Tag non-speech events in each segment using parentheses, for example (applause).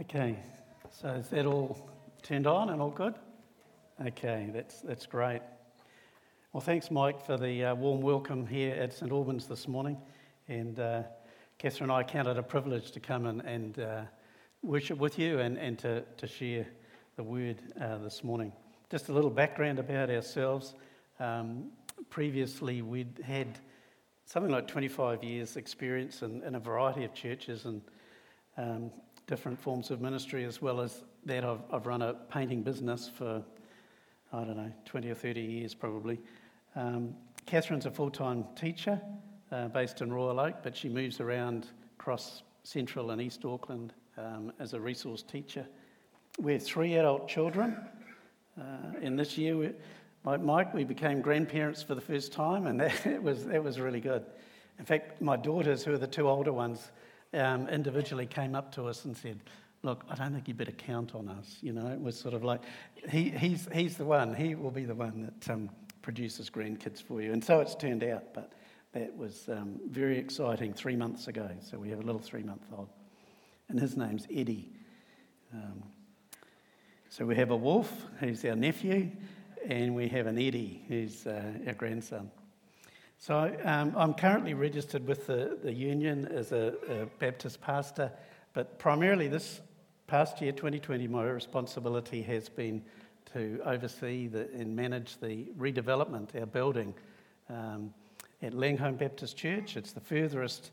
Okay, so is that all turned on and all good? Okay, that's, that's great. Well, thanks, Mike, for the uh, warm welcome here at St Albans this morning. And uh, Catherine and I count it a privilege to come and, and uh, worship with you and, and to, to share the word uh, this morning. Just a little background about ourselves. Um, previously, we'd had something like 25 years' experience in, in a variety of churches and um, different forms of ministry, as well as that I've, I've run a painting business for, I don't know, 20 or 30 years probably. Um, Catherine's a full time teacher uh, based in Royal Oak, but she moves around across central and east Auckland um, as a resource teacher. We have three adult children. Uh, and this year, we, Mike, we became grandparents for the first time, and (laughs) that, was, that was really good. In fact, my daughters, who are the two older ones, um, individually came up to us and said, Look, I don't think you better count on us. You know, it was sort of like, he, he's, he's the one, he will be the one that um, produces grandkids for you. And so it's turned out, but that was um, very exciting three months ago. So we have a little three month old, and his name's Eddie. Um, so we have a wolf, who's our nephew, and we have an Eddie, who's uh, our grandson. So um, I'm currently registered with the, the union as a, a, Baptist pastor, but primarily this past year, 2020, my responsibility has been to oversee the, and manage the redevelopment, our building um, at Laingholm Baptist Church. It's the furthest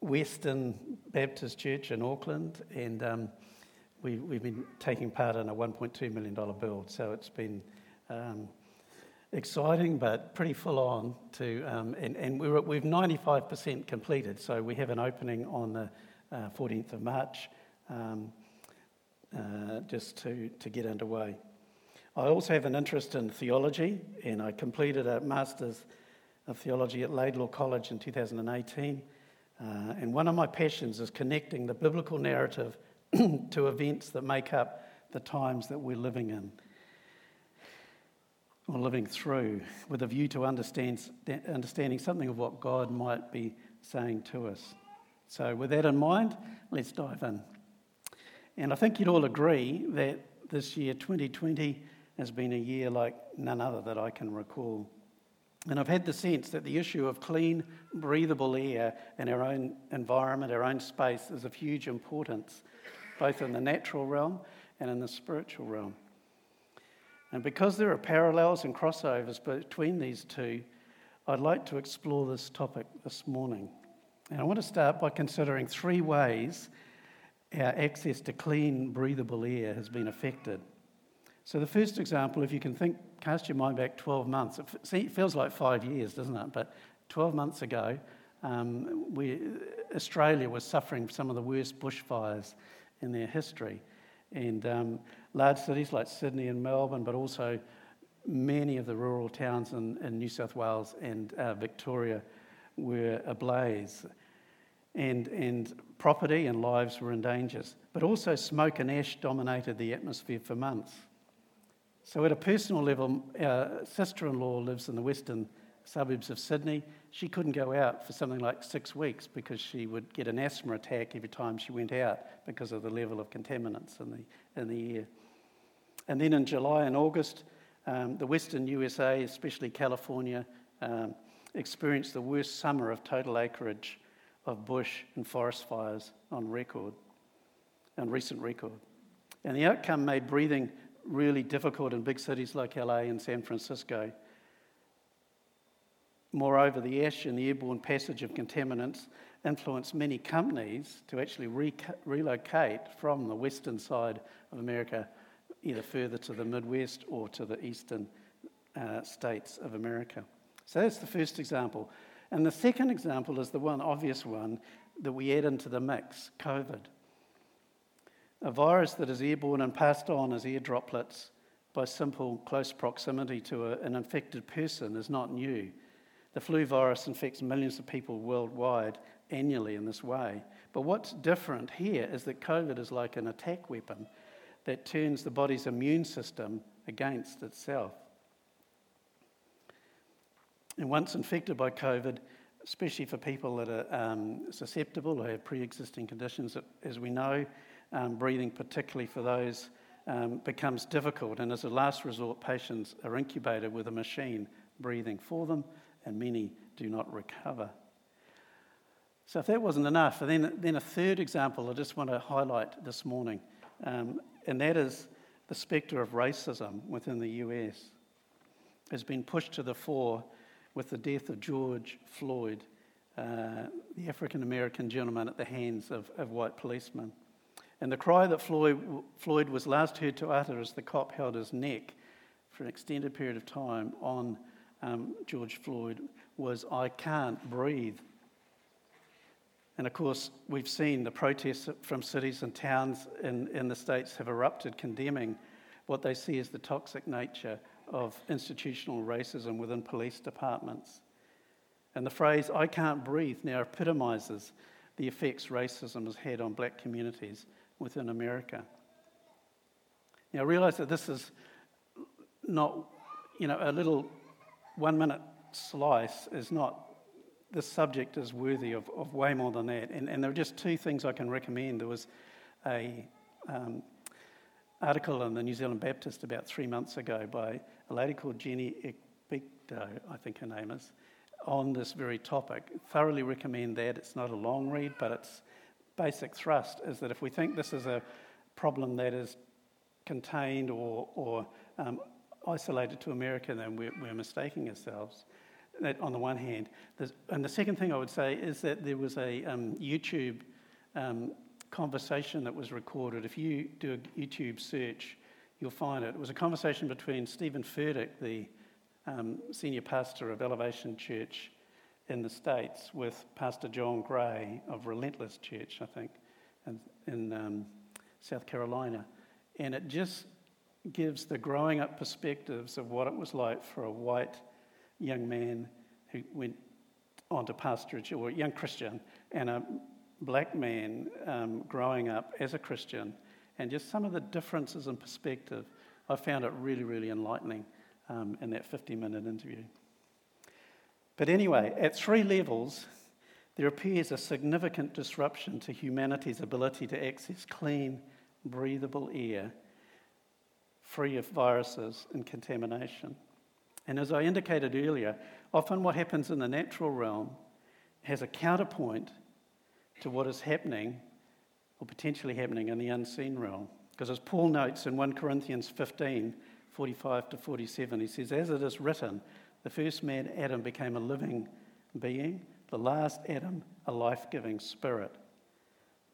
Western Baptist church in Auckland, and um, we, have been taking part in a $1.2 million build, so it's been um, exciting but pretty full on to, um, and, and we're, we've 95% completed, so we have an opening on the uh, 14th of March um, uh, just to, to get underway. I also have an interest in theology, and I completed a Master's of Theology at Laidlaw College in 2018. Uh, and one of my passions is connecting the biblical narrative (clears throat) to events that make up the times that we're living in or living through with a view to understand, understanding something of what God might be saying to us. So, with that in mind, let's dive in. And I think you'd all agree that this year, 2020, has been a year like none other that I can recall. And I've had the sense that the issue of clean, breathable air in our own environment, our own space, is of huge importance, both in the natural realm and in the spiritual realm. And because there are parallels and crossovers between these two, I'd like to explore this topic this morning. And I want to start by considering three ways our access to clean, breathable air has been affected. So, the first example, if you can think, cast your mind back 12 months, it feels like five years, doesn't it? But 12 months ago, um, we, Australia was suffering some of the worst bushfires in their history. And um, large cities like Sydney and Melbourne, but also many of the rural towns in, in New South Wales and uh, Victoria were ablaze. And, and property and lives were in danger. But also, smoke and ash dominated the atmosphere for months. So, at a personal level, our sister in law lives in the western suburbs of Sydney. She couldn't go out for something like six weeks because she would get an asthma attack every time she went out because of the level of contaminants in the, in the air. And then in July and August, um, the western USA, especially California, um, experienced the worst summer of total acreage of bush and forest fires on record, on recent record. And the outcome made breathing really difficult in big cities like LA and San Francisco. Moreover, the ash and the airborne passage of contaminants influenced many companies to actually re- relocate from the western side of America, either further to the Midwest or to the eastern uh, states of America. So that's the first example. And the second example is the one obvious one that we add into the mix COVID. A virus that is airborne and passed on as air droplets by simple close proximity to a, an infected person is not new. The flu virus infects millions of people worldwide annually in this way. But what's different here is that COVID is like an attack weapon that turns the body's immune system against itself. And once infected by COVID, especially for people that are um, susceptible or have pre existing conditions, as we know, um, breathing, particularly for those, um, becomes difficult, and as a last resort, patients are incubated with a machine breathing for them, and many do not recover. So, if that wasn't enough, then, then a third example I just want to highlight this morning, um, and that is the spectre of racism within the US has been pushed to the fore with the death of George Floyd, uh, the African American gentleman at the hands of, of white policemen. And the cry that Floyd, Floyd was last heard to utter as the cop held his neck for an extended period of time on um, George Floyd was, I can't breathe. And of course, we've seen the protests from cities and towns in, in the States have erupted, condemning what they see as the toxic nature of institutional racism within police departments. And the phrase, I can't breathe, now epitomises the effects racism has had on black communities within America. Now, I realise that this is not, you know, a little one minute slice is not, this subject is worthy of, of way more than that. And, and there are just two things I can recommend. There was a um, article in the New Zealand Baptist about three months ago by a lady called Jenny Ekpito, I think her name is, on this very topic. Thoroughly recommend that. It's not a long read, but its basic thrust is that if we think this is a problem that is contained or, or um, isolated to America, then we're, we're mistaking ourselves. That on the one hand, and the second thing I would say is that there was a um, YouTube um, conversation that was recorded. If you do a YouTube search, you'll find it. It was a conversation between Stephen Furtick, the um, senior pastor of Elevation Church in the States, with Pastor John Gray of Relentless Church, I think, in, in um, South Carolina. And it just gives the growing up perspectives of what it was like for a white young man who went on to pastorage, or a young Christian, and a black man um, growing up as a Christian, and just some of the differences in perspective. I found it really, really enlightening um, in that 50 minute interview. But anyway, at three levels, there appears a significant disruption to humanity's ability to access clean, breathable air free of viruses and contamination. And as I indicated earlier, often what happens in the natural realm has a counterpoint to what is happening or potentially happening in the unseen realm. Because as Paul notes in 1 Corinthians 15 45 to 47, he says, As it is written, the first man, Adam, became a living being, the last Adam, a life giving spirit.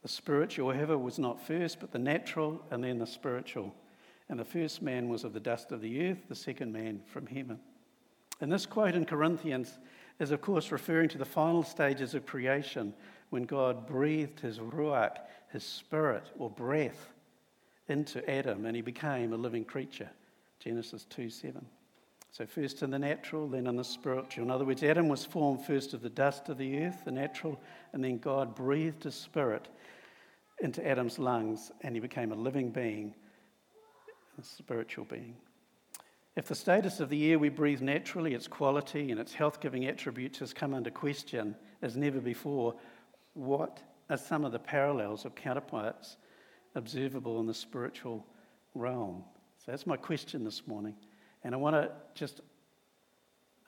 The spiritual, however, was not first, but the natural, and then the spiritual. And the first man was of the dust of the earth, the second man from heaven. And this quote in Corinthians is, of course, referring to the final stages of creation when God breathed his ruach, his spirit or breath, into Adam and he became a living creature. Genesis 2 7. So, first in the natural, then in the spiritual. In other words, Adam was formed first of the dust of the earth, the natural, and then God breathed his spirit into Adam's lungs and he became a living being, a spiritual being. If the status of the air we breathe naturally, its quality and its health giving attributes has come under question as never before, what are some of the parallels or counterparts observable in the spiritual realm? So that's my question this morning. And I want to just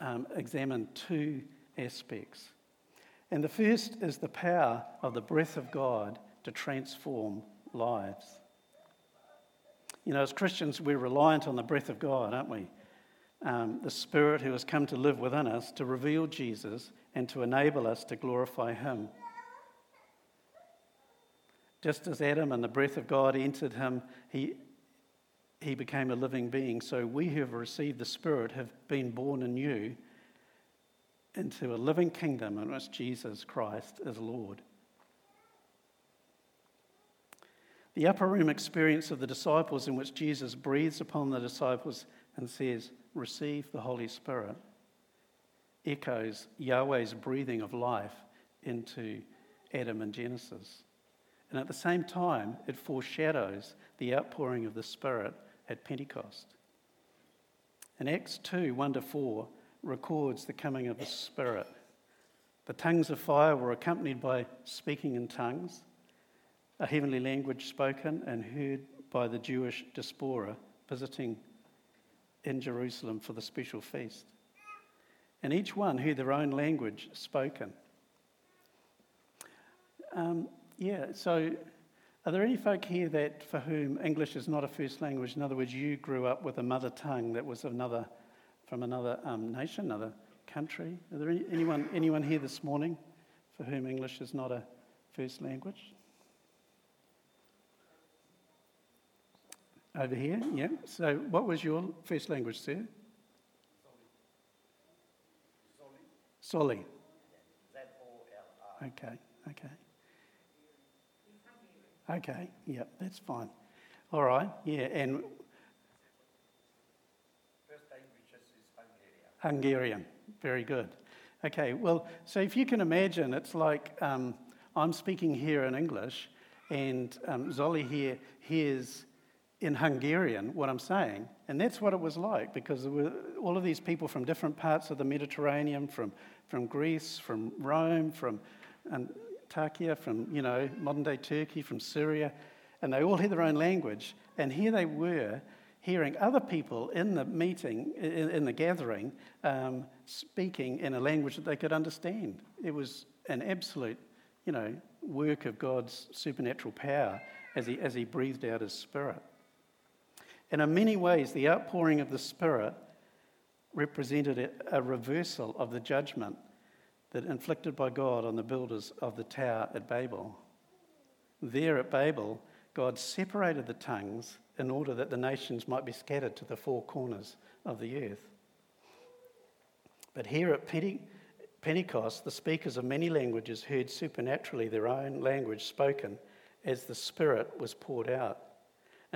um, examine two aspects. And the first is the power of the breath of God to transform lives. You know, as Christians, we're reliant on the breath of God, aren't we? Um, the Spirit who has come to live within us to reveal Jesus and to enable us to glorify Him. Just as Adam and the breath of God entered him, he he became a living being. So we who have received the Spirit have been born anew into a living kingdom in which Jesus Christ is Lord. The upper room experience of the disciples, in which Jesus breathes upon the disciples and says, Receive the Holy Spirit, echoes Yahweh's breathing of life into Adam in Genesis. And at the same time, it foreshadows the outpouring of the Spirit at Pentecost. And Acts 2 1 to 4 records the coming of the Spirit. The tongues of fire were accompanied by speaking in tongues. A heavenly language spoken and heard by the Jewish diaspora visiting in Jerusalem for the special feast. And each one heard their own language spoken. Um, yeah, so are there any folk here that for whom English is not a first language? In other words, you grew up with a mother tongue that was another, from another um, nation, another country? Are there any, anyone, anyone here this morning for whom English is not a first language? Over here, yeah. So, what was your first language, sir? Zoli. Okay, okay. Okay, yeah, that's fine. All right, yeah, and. First language is Hungarian. Hungarian, very good. Okay, well, so if you can imagine, it's like um, I'm speaking here in English, and um, Zoli here hears in Hungarian what I'm saying. And that's what it was like because there were all of these people from different parts of the Mediterranean, from, from Greece, from Rome, from Antakya, from, you know, modern day Turkey, from Syria, and they all had their own language. And here they were hearing other people in the meeting, in, in the gathering, um, speaking in a language that they could understand. It was an absolute, you know, work of God's supernatural power as he, as he breathed out his spirit. And in many ways, the outpouring of the Spirit represented a reversal of the judgment that inflicted by God on the builders of the tower at Babel. There at Babel, God separated the tongues in order that the nations might be scattered to the four corners of the earth. But here at Pentecost, the speakers of many languages heard supernaturally their own language spoken as the Spirit was poured out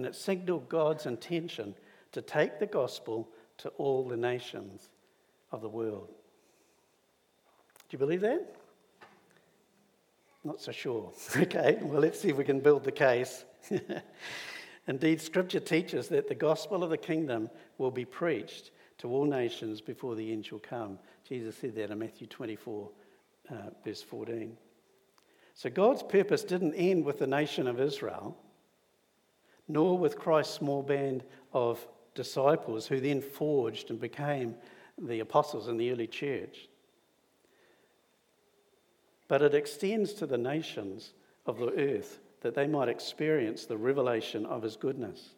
and it signaled God's intention to take the gospel to all the nations of the world. Do you believe that? Not so sure. (laughs) Okay, well, let's see if we can build the case. (laughs) Indeed, Scripture teaches that the gospel of the kingdom will be preached to all nations before the end shall come. Jesus said that in Matthew 24, uh, verse 14. So God's purpose didn't end with the nation of Israel nor with Christ's small band of disciples who then forged and became the apostles in the early church. But it extends to the nations of the earth that they might experience the revelation of his goodness.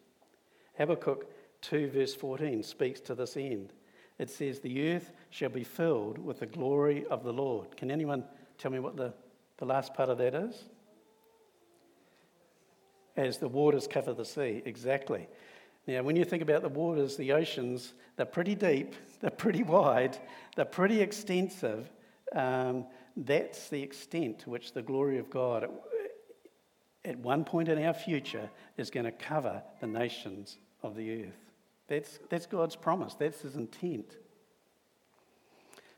Habakkuk 2, verse 14, speaks to this end. It says, The earth shall be filled with the glory of the Lord. Can anyone tell me what the, the last part of that is? As the waters cover the sea. Exactly. Now, when you think about the waters, the oceans, they're pretty deep, (laughs) they're pretty wide, they're pretty extensive. Um, that's the extent to which the glory of God, at, one point in our future, is going to cover the nations of the earth. That's, that's God's promise, that's his intent.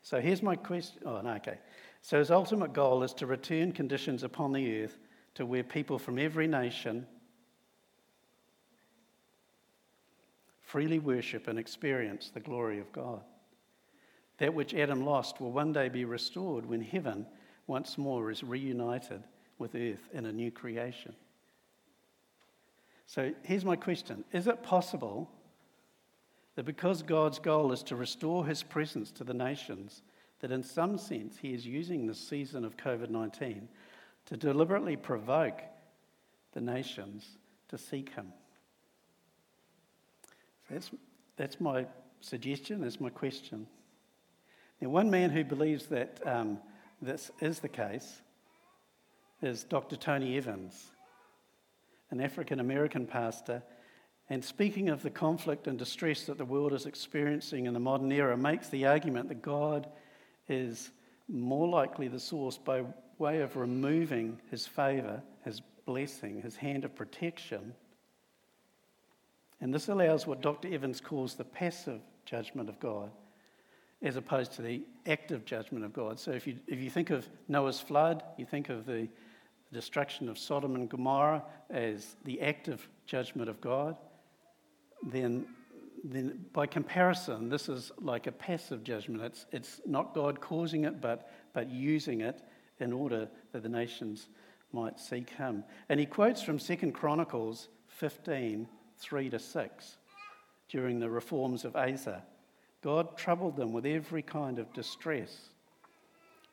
So here's my question. Oh, no, okay. So his ultimate goal is to return conditions upon the earth to where people from every nation freely worship and experience the glory of God. That which Adam lost will one day be restored when heaven once more is reunited with earth in a new creation. So here's my question Is it possible that because God's goal is to restore his presence to the nations, that in some sense he is using this season of COVID 19 to deliberately provoke the nations to seek him. That's, that's my suggestion, that's my question. Now, one man who believes that um, this is the case is Dr. Tony Evans, an African American pastor. And speaking of the conflict and distress that the world is experiencing in the modern era, makes the argument that God is more likely the source by way of removing his favour, his blessing, his hand of protection. And this allows what Dr. Evans calls the passive judgment of God as opposed to the active judgment of God. So if you, if you think of Noah's flood, you think of the destruction of Sodom and Gomorrah as the active judgment of God, then, then by comparison, this is like a passive judgment. It's, it's not God causing it, but, but using it in order that the nations might seek him. And he quotes from 2 Chronicles 15 3 to 6 during the reforms of Asa. God troubled them with every kind of distress.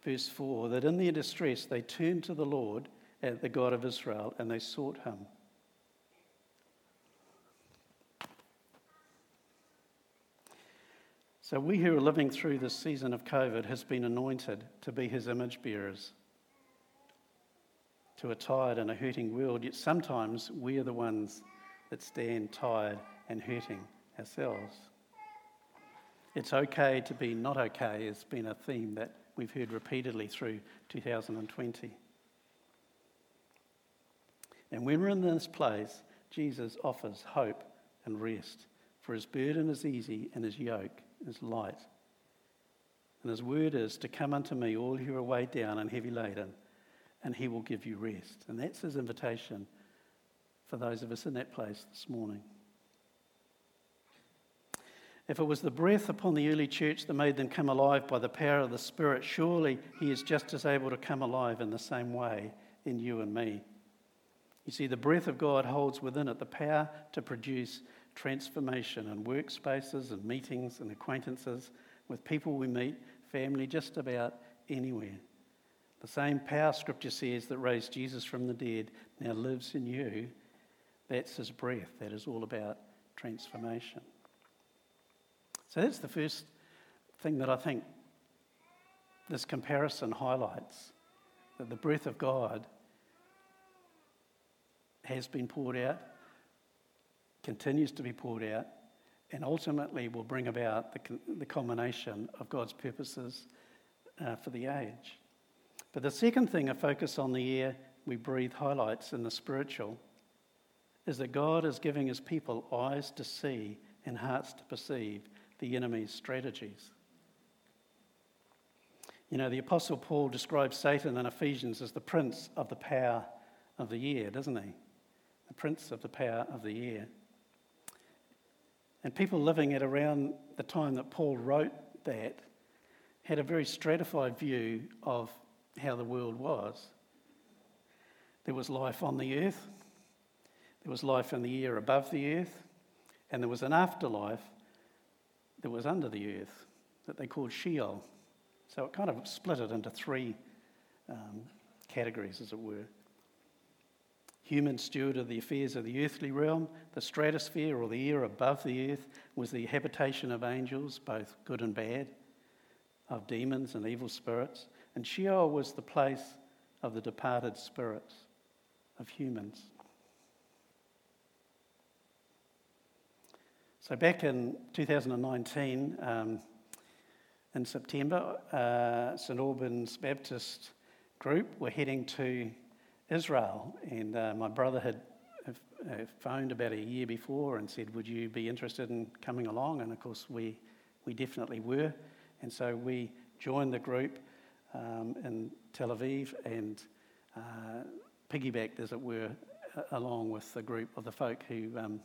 Verse 4 that in their distress they turned to the Lord, the God of Israel, and they sought him. So, we who are living through this season of COVID has been anointed to be his image bearers to a tired and a hurting world, yet sometimes we're the ones that stand tired and hurting ourselves. It's okay to be not okay has been a theme that we've heard repeatedly through 2020. And when we're in this place, Jesus offers hope and rest, for his burden is easy and his yoke is light. And his word is to come unto me, all who are weighed down and heavy laden, and he will give you rest. And that's his invitation for those of us in that place this morning. If it was the breath upon the early church that made them come alive by the power of the Spirit, surely He is just as able to come alive in the same way in you and me. You see, the breath of God holds within it the power to produce transformation in workspaces and meetings and acquaintances with people we meet, family, just about anywhere. The same power, Scripture says, that raised Jesus from the dead now lives in you. That's His breath. That is all about transformation. So that's the first thing that I think this comparison highlights that the breath of God has been poured out, continues to be poured out, and ultimately will bring about the, the culmination of God's purposes uh, for the age. But the second thing a focus on the air we breathe highlights in the spiritual is that God is giving his people eyes to see and hearts to perceive the enemy's strategies. You know, the Apostle Paul describes Satan in Ephesians as the prince of the power of the air, doesn't he? The prince of the power of the air. And people living at around the time that Paul wrote that had a very stratified view of how the world was. There was life on the earth, there was life in the air above the earth, and there was an afterlife that was under the earth that they called Sheol. So it kind of split it into three um, categories, as it were. Human steward of the affairs of the earthly realm, the stratosphere or the air above the earth was the habitation of angels, both good and bad, of demons and evil spirits. And Sheol was the place of the departed spirits of humans. So, back in 2019, um, in September, uh, St Albans Baptist group were heading to Israel, and uh, my brother had uh, phoned about a year before and said, Would you be interested in coming along? And of course, we, we definitely were. And so we joined the group um, in Tel Aviv and uh, piggybacked, as it were, along with the group of the folk who, um,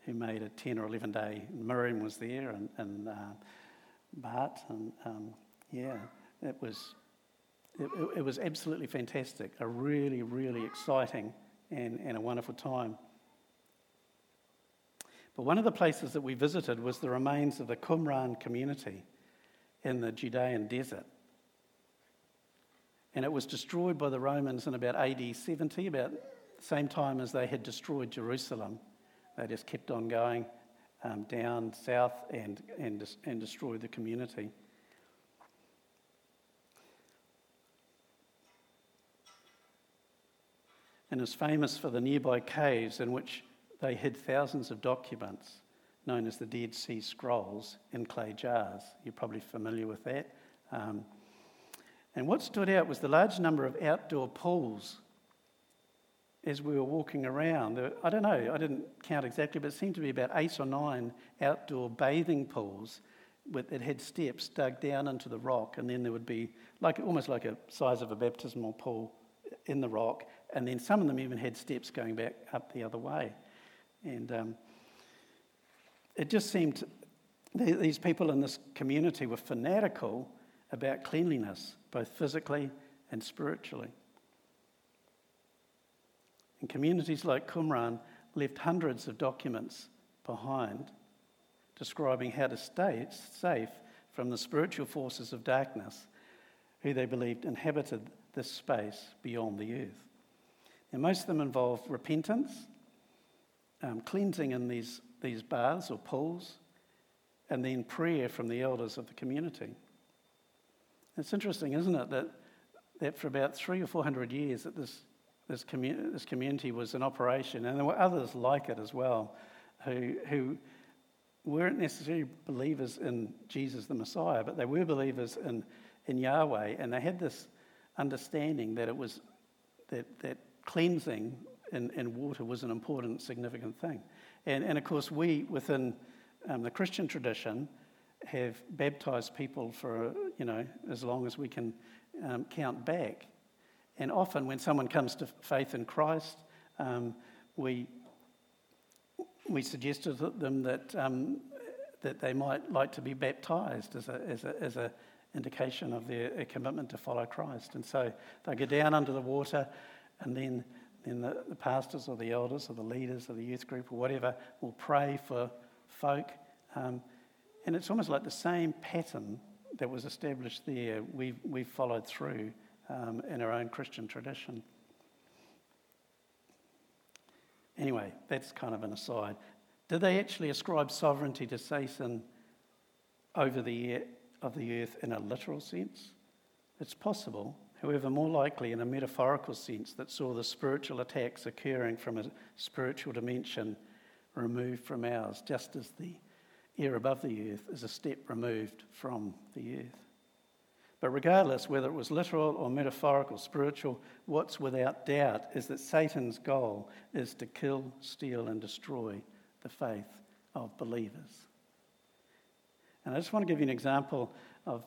who made a 10 or 11 day. Miriam was there and, and uh, Bart, and um, yeah, it was, it, it, was absolutely fantastic. A really, really exciting and, and a wonderful time. But one of the places that we visited was the remains of the Qumran community in the Judean desert and it was destroyed by the Romans in about AD 70, about the same time as they had destroyed Jerusalem. They just kept on going um, down south and, and, and destroyed the community. And is famous for the nearby caves in which they hid thousands of documents known as the Dead Sea Scrolls in clay jars. You're probably familiar with that. Um, and what stood out was the large number of outdoor pools as we were walking around. I don't know, I didn't count exactly, but it seemed to be about eight or nine outdoor bathing pools with, that had steps dug down into the rock, and then there would be like almost like a size of a baptismal pool in the rock, and then some of them even had steps going back up the other way. And um, it just seemed these people in this community were fanatical about cleanliness, both physically and spiritually. And communities like Qumran left hundreds of documents behind describing how to stay safe from the spiritual forces of darkness who they believed inhabited this space beyond the earth. And most of them involve repentance, um, cleansing in these, these baths or pools, and then prayer from the elders of the community. It's interesting, isn't it, that, that for about three or four hundred years that this, this, commu- this community was in operation, and there were others like it as well, who, who weren't necessarily believers in Jesus the Messiah, but they were believers in, in Yahweh, and they had this understanding that it was that, that cleansing in, in water was an important, significant thing. And, and of course, we within um, the Christian tradition have baptized people for, you know, as long as we can um, count back. And often when someone comes to faith in Christ, um, we, we suggest to them that, um, that they might like to be baptized as a, as a, as a indication of their commitment to follow Christ. And so they go down under the water, and then, then the, the pastors or the elders or the leaders of the youth group or whatever will pray for folk. Um, and it's almost like the same pattern that was established there, we've, we've followed through um, in our own Christian tradition. Anyway, that's kind of an aside. Did they actually ascribe sovereignty to Satan over the of the earth in a literal sense? It's possible, however, more likely in a metaphorical sense that saw the spiritual attacks occurring from a spiritual dimension removed from ours, just as the air above the earth is a step removed from the earth. But regardless, whether it was literal or metaphorical, spiritual, what's without doubt is that Satan's goal is to kill, steal, and destroy the faith of believers. And I just want to give you an example of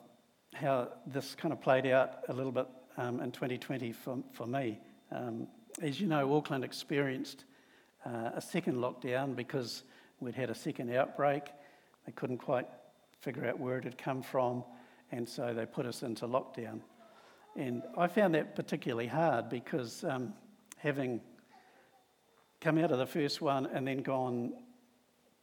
how this kind of played out a little bit um, in 2020 for, for me. Um, as you know, Auckland experienced uh, a second lockdown because we'd had a second outbreak. They couldn't quite figure out where it had come from, and so they put us into lockdown. And I found that particularly hard because um, having come out of the first one and then gone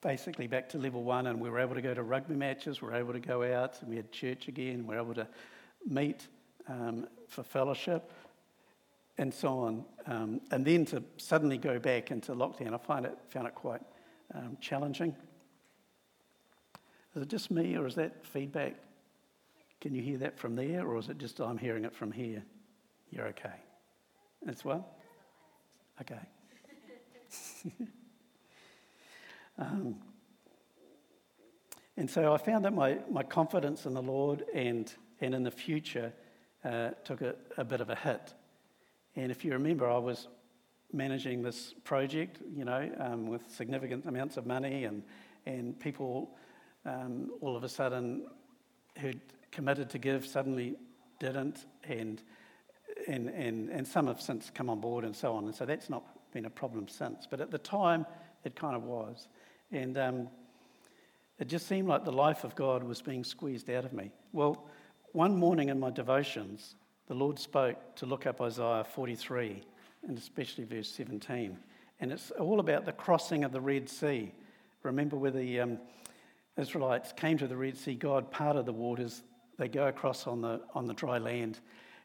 basically back to level one, and we were able to go to rugby matches, we were able to go out, and we had church again, we were able to meet um, for fellowship, and so on. Um, and then to suddenly go back into lockdown, I find it, found it quite um, challenging. Is it just me, or is that feedback? Can you hear that from there, or is it just I'm hearing it from here? You're okay. That's well? Okay. (laughs) Um, and so I found that my, my confidence in the Lord and, and in the future uh, took a, a bit of a hit. And if you remember, I was managing this project, you know, um, with significant amounts of money, and, and people um, all of a sudden who'd committed to give suddenly didn't, and, and, and, and some have since come on board and so on. And so that's not been a problem since. But at the time, it kind of was. And um, it just seemed like the life of God was being squeezed out of me. Well, one morning in my devotions, the Lord spoke to look up Isaiah 43, and especially verse 17. And it's all about the crossing of the Red Sea. Remember where the um, Israelites came to the Red Sea, God parted the waters, they go across on the, on the dry land.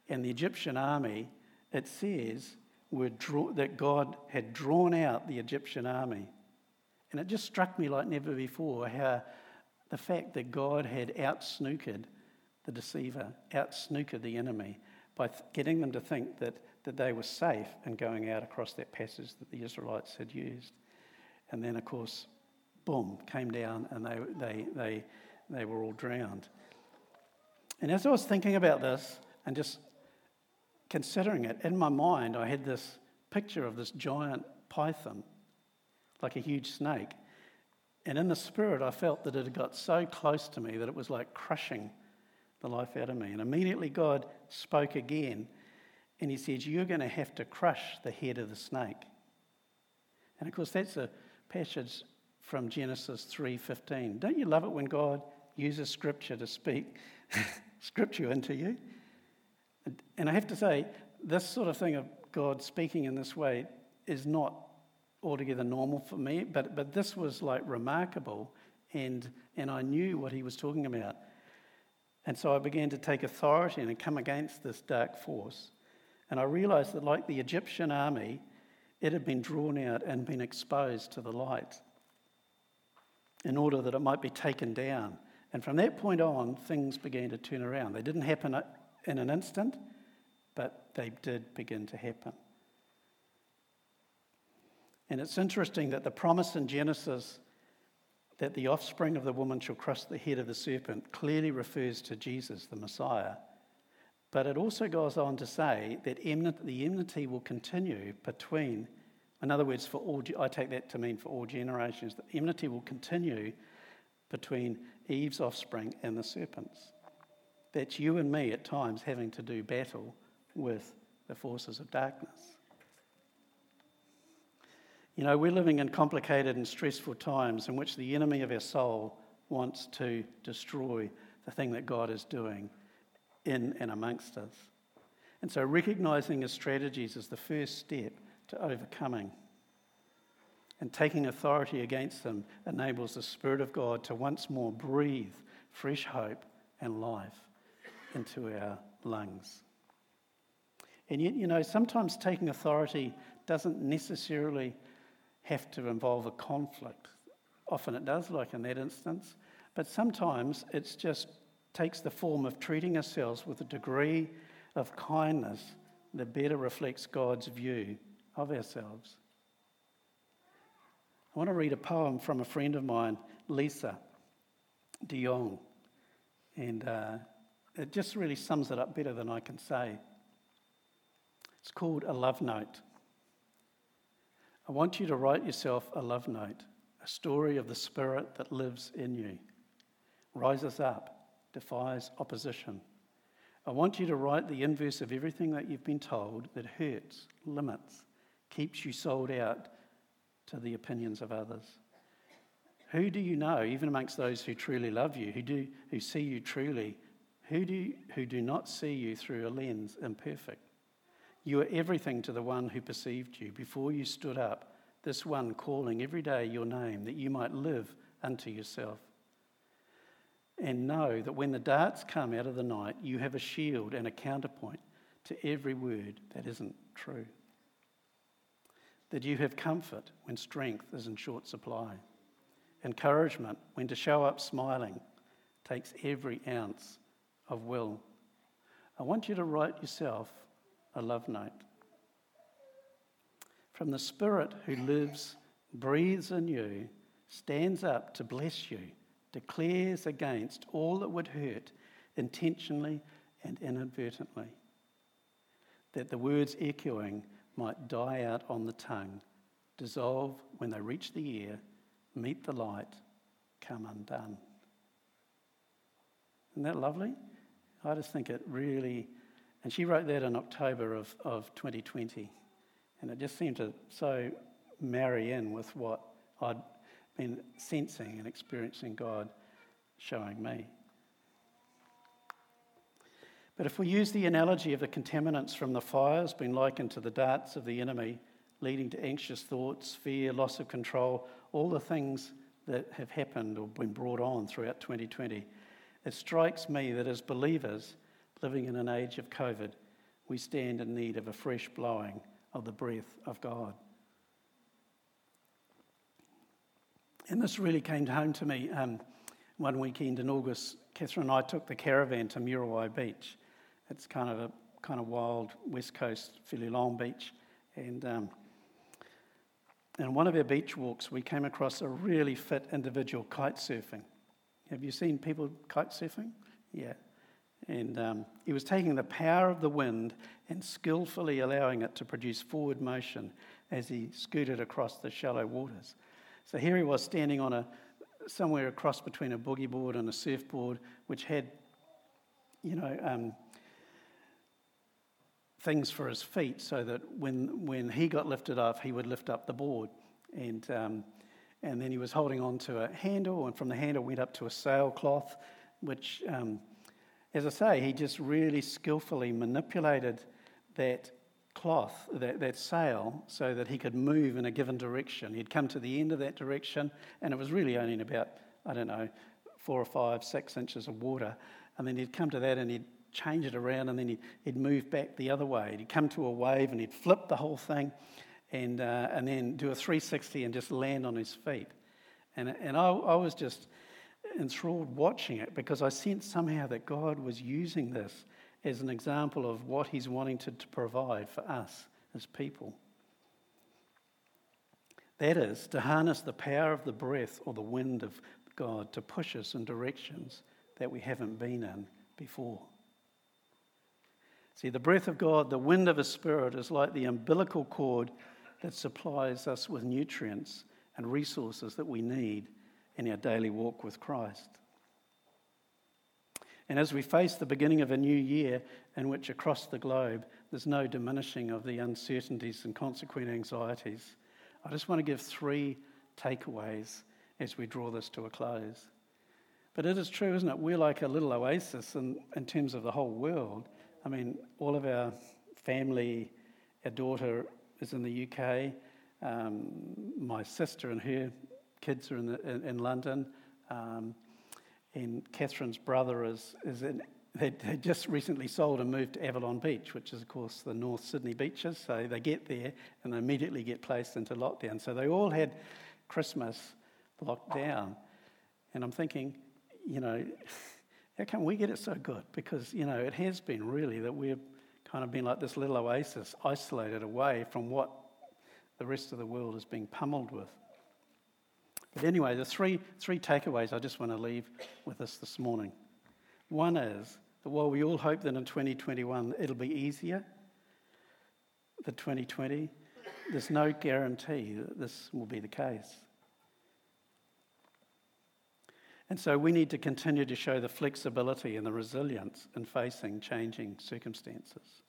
And the Egyptian army, it says, were draw- that God had drawn out the Egyptian army and it just struck me like never before how the fact that God had out snookered the deceiver, out snookered the enemy by th- getting them to think that, that they were safe and going out across that passage that the Israelites had used. And then, of course, boom, came down and they, they, they, they were all drowned. And as I was thinking about this and just considering it, in my mind, I had this picture of this giant python like a huge snake. And in the spirit, I felt that it had got so close to me that it was like crushing the life out of me. And immediately God spoke again and he said, You're going to have to crush the head of the snake. And of course, that's a passage from Genesis 3:15. Don't you love it when God uses scripture to speak (laughs) scripture into you? And I have to say, this sort of thing of God speaking in this way is not altogether normal for me, but, but this was like remarkable, and, and I knew what he was talking about. And so I began to take authority and come against this dark force. And I realized that, like the Egyptian army, it had been drawn out and been exposed to the light in order that it might be taken down. And from that point on, things began to turn around. They didn't happen in an instant, but they did begin to happen. And it's interesting that the promise in Genesis that the offspring of the woman shall crush the head of the serpent clearly refers to Jesus, the Messiah. But it also goes on to say that the enmity will continue between, in other words, for all, I take that to mean for all generations, the enmity will continue between Eve's offspring and the serpents. That's you and me at times having to do battle with the forces of darkness. You know, we're living in complicated and stressful times in which the enemy of our soul wants to destroy the thing that God is doing in and amongst us. And so, recognizing his strategies is the first step to overcoming. And taking authority against them enables the Spirit of God to once more breathe fresh hope and life into our lungs. And yet, you know, sometimes taking authority doesn't necessarily have to involve a conflict. Often it does, like in that instance. But sometimes it just takes the form of treating ourselves with a degree of kindness that better reflects God's view of ourselves. I want to read a poem from a friend of mine, Lisa de Jong, and uh, it just really sums it up better than I can say. It's called A Love Note. I want you to write yourself a love note, a story of the spirit that lives in you, rises up, defies opposition. I want you to write the inverse of everything that you've been told that hurts, limits, keeps you sold out to the opinions of others. Who do you know, even amongst those who truly love you, who, do, who see you truly, who do, who do not see you through a lens imperfect? You are everything to the one who perceived you before you stood up, this one calling every day your name that you might live unto yourself. And know that when the darts come out of the night, you have a shield and a counterpoint to every word that isn't true. That you have comfort when strength is in short supply, encouragement when to show up smiling takes every ounce of will. I want you to write yourself a love note. From the Spirit who lives, breathes in you, stands up to bless you, declares against all that would hurt intentionally and inadvertently, that the words echoing might die out on the tongue, dissolve when they reach the ear, meet the light, come undone. Isn't that lovely? I just think it really and she wrote that in October of, of 2020. And it just seemed to so marry in with what I'd been sensing and experiencing God showing me. But if we use the analogy of the contaminants from the fires being likened to the darts of the enemy, leading to anxious thoughts, fear, loss of control, all the things that have happened or been brought on throughout 2020, it strikes me that as believers, living in an age of COVID, we stand in need of a fresh blowing of the breath of God. And this really came home to me um, one weekend in August. Catherine and I took the caravan to Muriwai Beach. It's kind of a kind of wild west coast, fairly long beach. And um, in one of our beach walks, we came across a really fit individual kite surfing. Have you seen people kite surfing? Yeah, and um, he was taking the power of the wind and skillfully allowing it to produce forward motion as he scooted across the shallow waters. So here he was standing on a somewhere across between a boogie board and a surfboard, which had, you know, um, things for his feet, so that when when he got lifted off, he would lift up the board, and um, and then he was holding on to a handle, and from the handle went up to a sailcloth, which um, as I say, he just really skillfully manipulated that cloth, that, that sail, so that he could move in a given direction. He'd come to the end of that direction, and it was really only in about, I don't know, four or five, six inches of water. And then he'd come to that and he'd change it around, and then he'd, he'd move back the other way. He'd come to a wave and he'd flip the whole thing and, uh, and then do a 360 and just land on his feet. And, and I, I was just enthralled watching it because I sensed somehow that God was using this as an example of what He's wanting to, to provide for us as people. That is, to harness the power of the breath or the wind of God to push us in directions that we haven't been in before. See, the breath of God, the wind of His Spirit, is like the umbilical cord that supplies us with nutrients and resources that we need in our daily walk with Christ. And as we face the beginning of a new year in which across the globe there's no diminishing of the uncertainties and consequent anxieties, I just want to give three takeaways as we draw this to a close. But it is true, isn't it? We're like a little oasis in, in terms of the whole world. I mean, all of our family, our daughter is in the UK, um, my sister and her kids are in, the, in, in London. Um, and Catherine's brother is, is in, they, they just recently sold and moved to Avalon Beach, which is, of course, the North Sydney beaches. So they get there and they immediately get placed into lockdown. So they all had Christmas locked down. And I'm thinking, you know, (laughs) how come we get it so good? Because, you know, it has been really that we've kind of been like this little oasis, isolated away from what the rest of the world is being pummeled with. But anyway, the three, three takeaways I just want to leave with us this morning. One is that while we all hope that in 2021 it'll be easier than 2020, there's no guarantee that this will be the case. And so we need to continue to show the flexibility and the resilience in facing changing circumstances.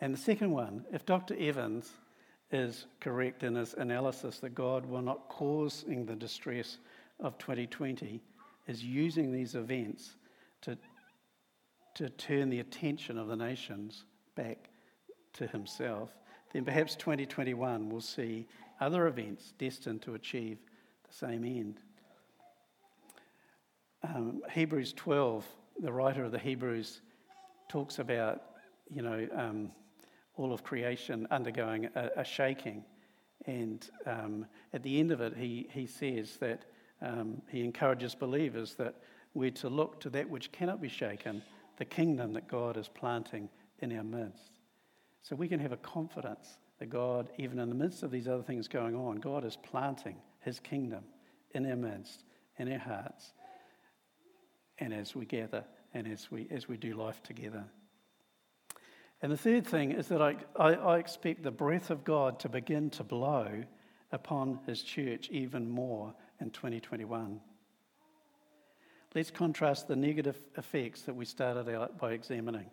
And the second one, if Dr. Evans is correct in his analysis that God, while not causing the distress of 2020, is using these events to, to turn the attention of the nations back to himself, then perhaps 2021 will see other events destined to achieve the same end. Um, Hebrews 12, the writer of the Hebrews talks about, you know, um, all of creation undergoing a, a shaking. And um, at the end of it, he, he says that um, he encourages believers that we're to look to that which cannot be shaken, the kingdom that God is planting in our midst. So we can have a confidence that God, even in the midst of these other things going on, God is planting his kingdom in our midst, in our hearts, and as we gather and as we, as we do life together. And the third thing is that I, I, I, expect the breath of God to begin to blow upon his church even more in 2021. Let's contrast the negative effects that we started out by examining.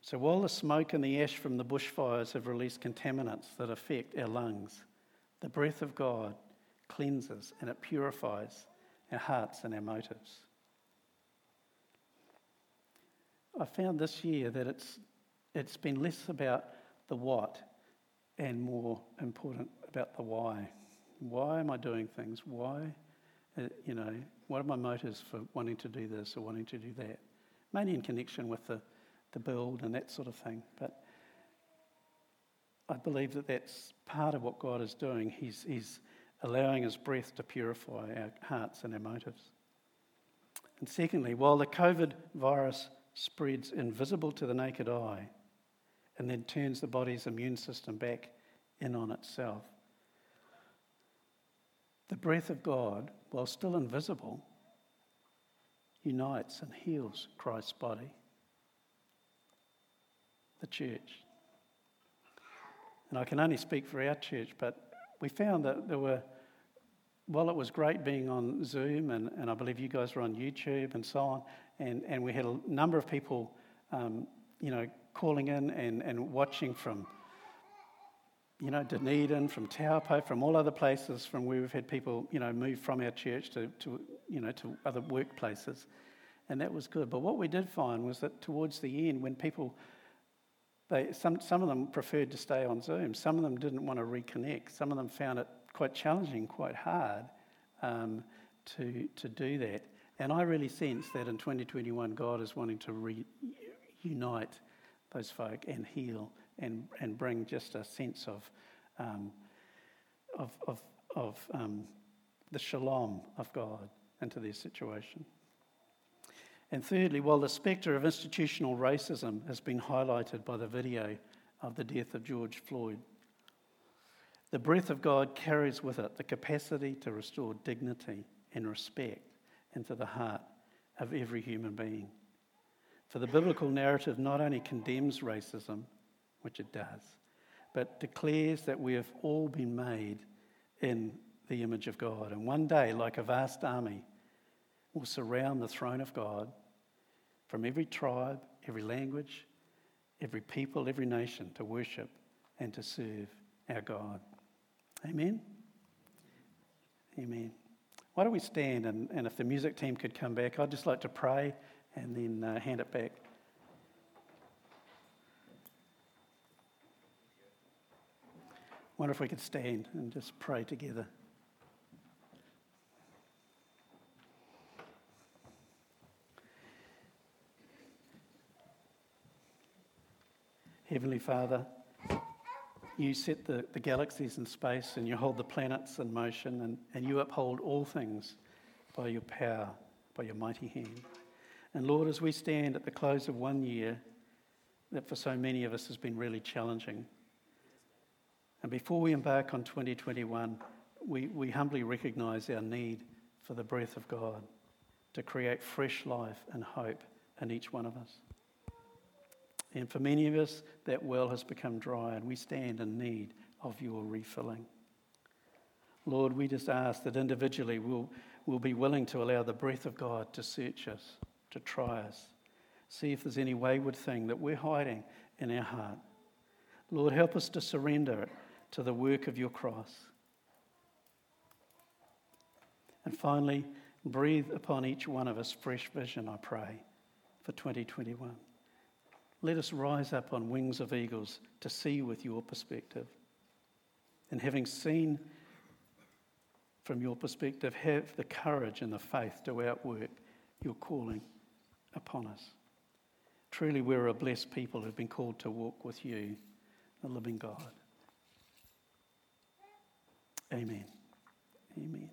So, while the smoke and the ash from the bushfires have released contaminants that affect our lungs, the breath of God cleanses and it purifies our hearts and our motives. I found this year that it's, it's been less about the what and more important about the why. Why am I doing things? Why, uh, you know, what are my motives for wanting to do this or wanting to do that? Mainly in connection with the, the build and that sort of thing. But I believe that that's part of what God is doing. He's, he's allowing His breath to purify our hearts and our motives. And secondly, while the COVID virus spreads invisible to the naked eye and then turns the body's immune system back in on itself. The breath of God, while still invisible, unites and heals Christ's body, the church. And I can only speak for our church, but we found that there were, while it was great being on Zoom, and, and I believe you guys were on YouTube and so on, and, and we had a number of people, um, you know, calling in and, and watching from, you know, Dunedin, from Taupo, from all other places from where we've had people, you know, move from our church to, to you know, to other workplaces. and that was good. But what we did find was that towards the end, when people, they, some, some of them preferred to stay on Zoom, some of them didn't want to reconnect, some of them found it quite challenging, quite hard um, to, to do that. And I really sense that in 2021, God is wanting to reunite those folk and heal and, and bring just a sense of, um, of, of, of um, the shalom of God into their situation. And thirdly, while the spectre of institutional racism has been highlighted by the video of the death of George Floyd, the breath of God carries with it the capacity to restore dignity and respect into the heart of every human being. For the biblical narrative not only condemns racism, which it does, but declares that we have all been made in the image of God. And one day, like a vast army, will surround the throne of God from every tribe, every language, every people, every nation to worship and to serve our God. Amen? Amen. Why don't we stand and, and if the music team could come back, I'd just like to pray and then uh, hand it back. Wonder if we could stand and just pray together. Heavenly Father, you set the, the galaxies in space and you hold the planets in motion and, and you uphold all things by your power, by your mighty hand. And Lord, as we stand at the close of one year that for so many of us has been really challenging, and before we embark on 2021, we, we humbly recognize our need for the breath of God to create fresh life and hope in each one of us. And for many of us, that well has become dry, and we stand in need of your refilling. Lord, we just ask that individually we'll, we'll be willing to allow the breath of God to search us, to try us, see if there's any wayward thing that we're hiding in our heart. Lord, help us to surrender it to the work of your cross. And finally, breathe upon each one of us fresh vision, I pray, for 2021. Let us rise up on wings of eagles to see with your perspective. And having seen from your perspective, have the courage and the faith to outwork your calling upon us. Truly, we're a blessed people who've been called to walk with you, the living God. Amen. Amen.